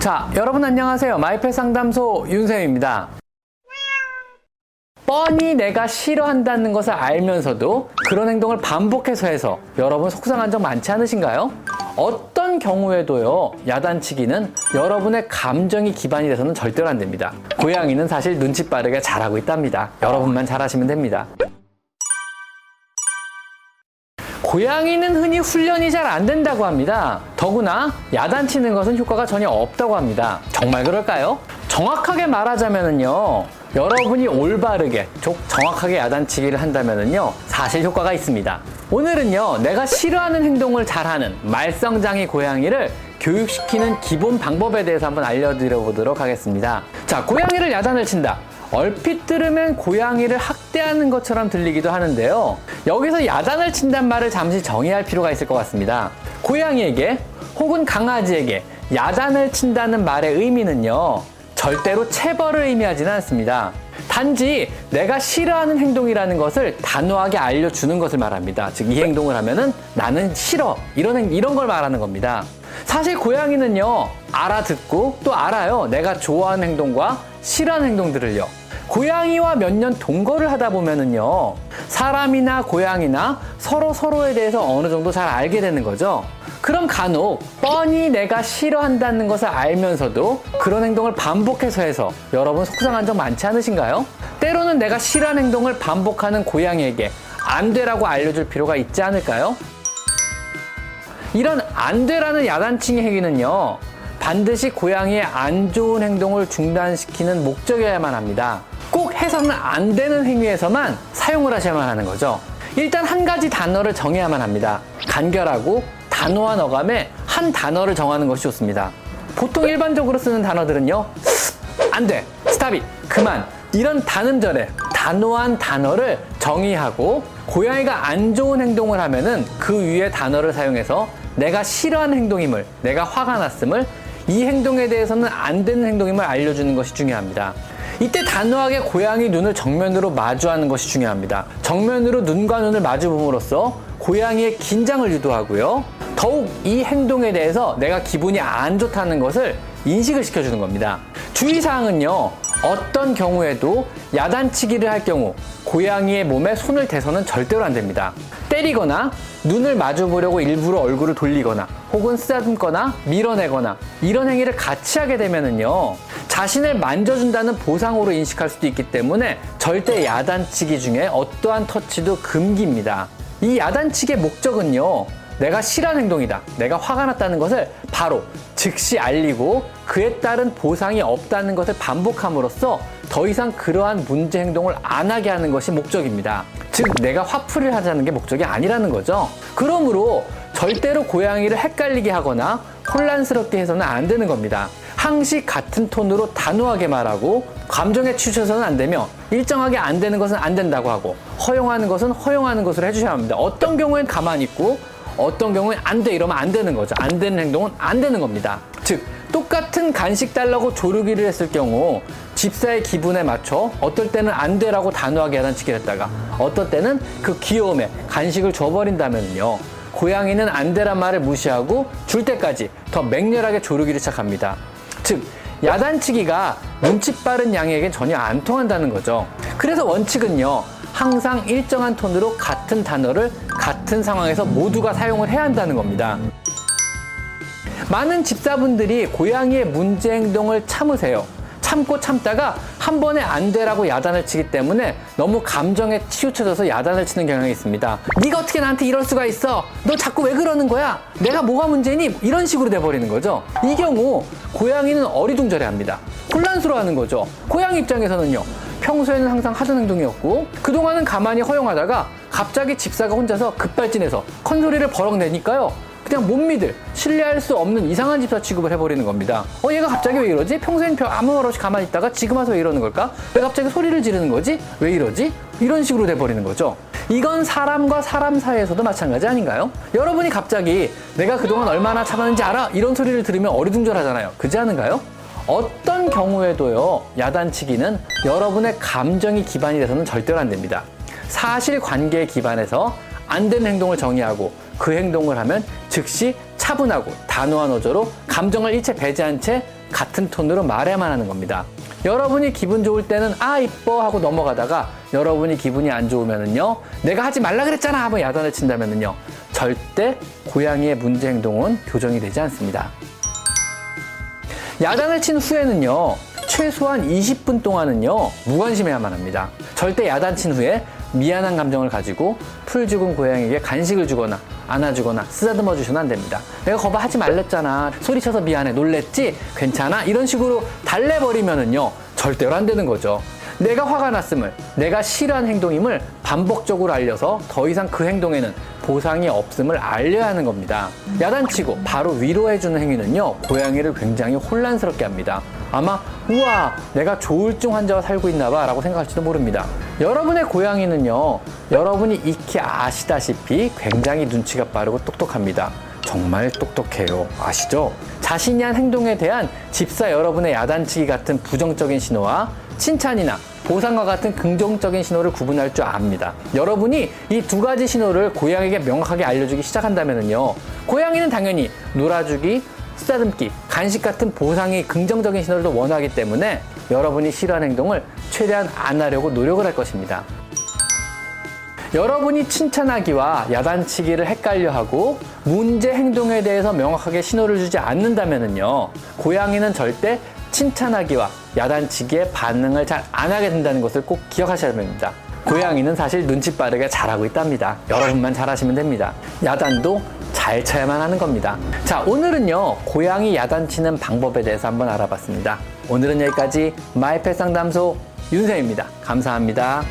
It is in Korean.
자, 여러분 안녕하세요. 마이펫 상담소 윤쌤입니다. 뻔히 내가 싫어한다는 것을 알면서도 그런 행동을 반복해서 해서 여러분 속상한 적 많지 않으신가요? 어떤 경우에도요, 야단치기는 여러분의 감정이 기반이 돼서는 절대로 안 됩니다. 고양이는 사실 눈치 빠르게 잘하고 있답니다. 여러분만 잘하시면 됩니다. 고양이는 흔히 훈련이 잘 안 된다고 합니다. 더구나 야단치는 것은 효과가 전혀 없다고 합니다. 정말 그럴까요? 정확하게 말하자면요. 여러분이 올바르게, 정확하게 야단치기를 한다면요. 사실 효과가 있습니다. 오늘은요. 내가 싫어하는 행동을 잘하는 말썽장이 고양이를 교육시키는 기본 방법에 대해서 한번 알려드려 보도록 하겠습니다. 자, 고양이를 야단을 친다. 얼핏 들으면 고양이를 학대하는 것처럼 들리기도 하는데요. 여기서 야단을 친단 말을 잠시 정의할 필요가 있을 것 같습니다. 고양이에게 혹은 강아지에게 야단을 친다는 말의 의미는요. 절대로 체벌을 의미하지는 않습니다. 단지 내가 싫어하는 행동이라는 것을 단호하게 알려주는 것을 말합니다. 즉, 이 행동을 하면은 나는 싫어. 이런, 이런 걸 말하는 겁니다. 사실 고양이는요, 알아듣고 또 알아요. 내가 좋아하는 행동과 싫어하는 행동들을요. 고양이와 몇 년 동거를 하다 보면은요, 사람이나 고양이나 서로 서로에 대해서 어느 정도 잘 알게 되는 거죠. 그럼 간혹 뻔히 내가 싫어한다는 것을 알면서도 그런 행동을 반복해서 해서 여러분 속상한 적 많지 않으신가요? 때로는 내가 싫어하는 행동을 반복하는 고양이에게 안 되라고 알려줄 필요가 있지 않을까요? 이런 안 되라는 야단칭의 행위는요, 반드시 고양이의 안 좋은 행동을 중단시키는 목적이어야만 합니다. 꼭 해서는 안 되는 행위에서만 사용을 하셔야만 하는 거죠. 일단 한 가지 단어를 정해야만 합니다. 간결하고 단호한 어감에 한 단어를 정하는 것이 좋습니다. 보통 일반적으로 쓰는 단어들은요. 안 돼. 스탑이. 그만. 이런 단음절에 단호한 단어를 정의하고 고양이가 안 좋은 행동을 하면은 그 위에 단어를 사용해서 내가 싫어하는 행동임을, 내가 화가 났음을 이 행동에 대해서는 안 되는 행동임을 알려주는 것이 중요합니다. 이때 단호하게 고양이 눈을 정면으로 마주하는 것이 중요합니다. 정면으로 눈과 눈을 마주봄으로써 고양이의 긴장을 유도하고요. 더욱 이 행동에 대해서 내가 기분이 안 좋다는 것을 인식을 시켜주는 겁니다. 주의사항은요, 어떤 경우에도 야단치기를 할 경우 고양이의 몸에 손을 대서는 절대로 안 됩니다. 때리거나 눈을 마주 보려고 일부러 얼굴을 돌리거나 혹은 쓰다듬거나 밀어내거나 이런 행위를 같이 하게 되면은요 자신을 만져준다는 보상으로 인식할 수도 있기 때문에 절대 야단치기 중에 어떠한 터치도 금기입니다. 이 야단치기의 목적은요 내가 싫어하는 행동이다. 내가 화가 났다는 것을 바로 즉시 알리고 그에 따른 보상이 없다는 것을 반복함으로써 더 이상 그러한 문제 행동을 안 하게 하는 것이 목적입니다. 즉, 내가 화풀이를 하자는 게 목적이 아니라는 거죠. 그러므로 절대로 고양이를 헷갈리게 하거나 혼란스럽게 해서는 안 되는 겁니다. 항시 같은 톤으로 단호하게 말하고 감정에 치우쳐서는 안 되며 일정하게 안 되는 것은 안 된다고 하고 허용하는 것은 허용하는 것으로 해주셔야 합니다. 어떤 경우엔 가만히 있고 어떤 경우엔 안 돼 이러면 안 되는 거죠. 안 되는 행동은 안 되는 겁니다. 즉 똑같은 간식 달라고 조르기를 했을 경우 집사의 기분에 맞춰 어떨 때는 안 돼라고 단호하게 야단치기를 했다가 어떨 때는 그 귀여움에 간식을 줘버린다면요. 고양이는 안 돼란 말을 무시하고 줄 때까지 더 맹렬하게 조르기를 시작합니다. 즉 야단치기가 눈치 빠른 양에겐 전혀 안 통한다는 거죠. 그래서 원칙은요. 항상 일정한 톤으로 같은 단어를 같은 상황에서 모두가 사용을 해야 한다는 겁니다. 많은 집사분들이 고양이의 문제 행동을 참으세요. 참고 참다가 한 번에 안 되라고 야단을 치기 때문에 너무 감정에 치우쳐져서 야단을 치는 경향이 있습니다. 네가 어떻게 나한테 이럴 수가 있어? 너 자꾸 왜 그러는 거야? 내가 뭐가 문제니? 이런 식으로 돼버리는 거죠. 이 경우 고양이는 어리둥절해합니다. 혼란스러워하는 거죠. 고양이 입장에서는요. 평소에는 항상 하던 행동이었고 그동안은 가만히 허용하다가 갑자기 집사가 혼자서 급발진해서 컨소리를 버럭 내니까요. 그냥 못 믿을, 신뢰할 수 없는 이상한 집사 취급을 해버리는 겁니다. 어, 얘가 갑자기 왜 이러지? 평소엔 아무 말 없이 가만히 있다가 지금 와서 왜 이러는 걸까? 왜 갑자기 소리를 지르는 거지? 왜 이러지? 이런 식으로 돼버리는 거죠. 이건 사람과 사람 사이에서도 마찬가지 아닌가요? 여러분이 갑자기 내가 그동안 얼마나 참았는지 알아? 이런 소리를 들으면 어리둥절하잖아요. 그지 않은가요? 어떤 경우에도요, 야단치기는 여러분의 감정이 기반이 돼서는 절대로 안 됩니다. 사실 관계에 기반해서 안 되는 행동을 정의하고 그 행동을 하면 즉시 차분하고 단호한 어조로 감정을 일체 배제한 채 같은 톤으로 말해야만 하는 겁니다. 여러분이 기분 좋을 때는 아 이뻐 하고 넘어가다가 여러분이 기분이 안 좋으면은요 내가 하지 말라 그랬잖아 하고 야단을 친다면은요 절대 고양이의 문제 행동은 교정이 되지 않습니다. 야단을 친 후에는요 최소한 20분 동안은요 무관심해야만 합니다. 절대 야단 친 후에 미안한 감정을 가지고 풀 죽은 고양이에게 간식을 주거나 안아주거나 쓰다듬어 주셔는 안 됩니다. 내가 거봐 하지 말랬잖아. 소리쳐서 미안해. 놀랬지? 괜찮아? 이런 식으로 달래버리면은요 절대로 안 되는 거죠. 내가 화가 났음을, 내가 싫어한 행동임을 반복적으로 알려서 더 이상 그 행동에는 보상이 없음을 알려야 하는 겁니다. 야단치고 바로 위로해주는 행위는요, 고양이를 굉장히 혼란스럽게 합니다. 아마, 우와, 내가 조울증 환자와 살고 있나 봐 라고 생각할지도 모릅니다. 여러분의 고양이는요, 여러분이 익히 아시다시피 굉장히 눈치가 빠르고 똑똑합니다. 정말 똑똑해요. 아시죠? 자신이 한 행동에 대한 집사 여러분의 야단치기 같은 부정적인 신호와 칭찬이나 보상과 같은 긍정적인 신호를 구분할 줄 압니다. 여러분이 이 두 가지 신호를 고양이에게 명확하게 알려주기 시작한다면요. 고양이는 당연히 놀아주기, 쓰다듬기, 간식 같은 보상이 긍정적인 신호를 더 원하기 때문에 여러분이 싫어하는 행동을 최대한 안 하려고 노력을 할 것입니다. 여러분이 칭찬하기와 야단치기를 헷갈려 하고 문제 행동에 대해서 명확하게 신호를 주지 않는다면요. 고양이는 절대 칭찬하기와 야단치기에 반응을 잘 안 하게 된다는 것을 꼭 기억하셔야 됩니다. 고양이는 사실 눈치 빠르게 잘하고 있답니다. 여러분만 잘하시면 됩니다. 야단도 잘 쳐야만 하는 겁니다. 자, 오늘은요, 고양이 야단치는 방법에 대해서 한번 알아봤습니다. 오늘은 여기까지 마이펫 상담소 윤세입니다. 감사합니다.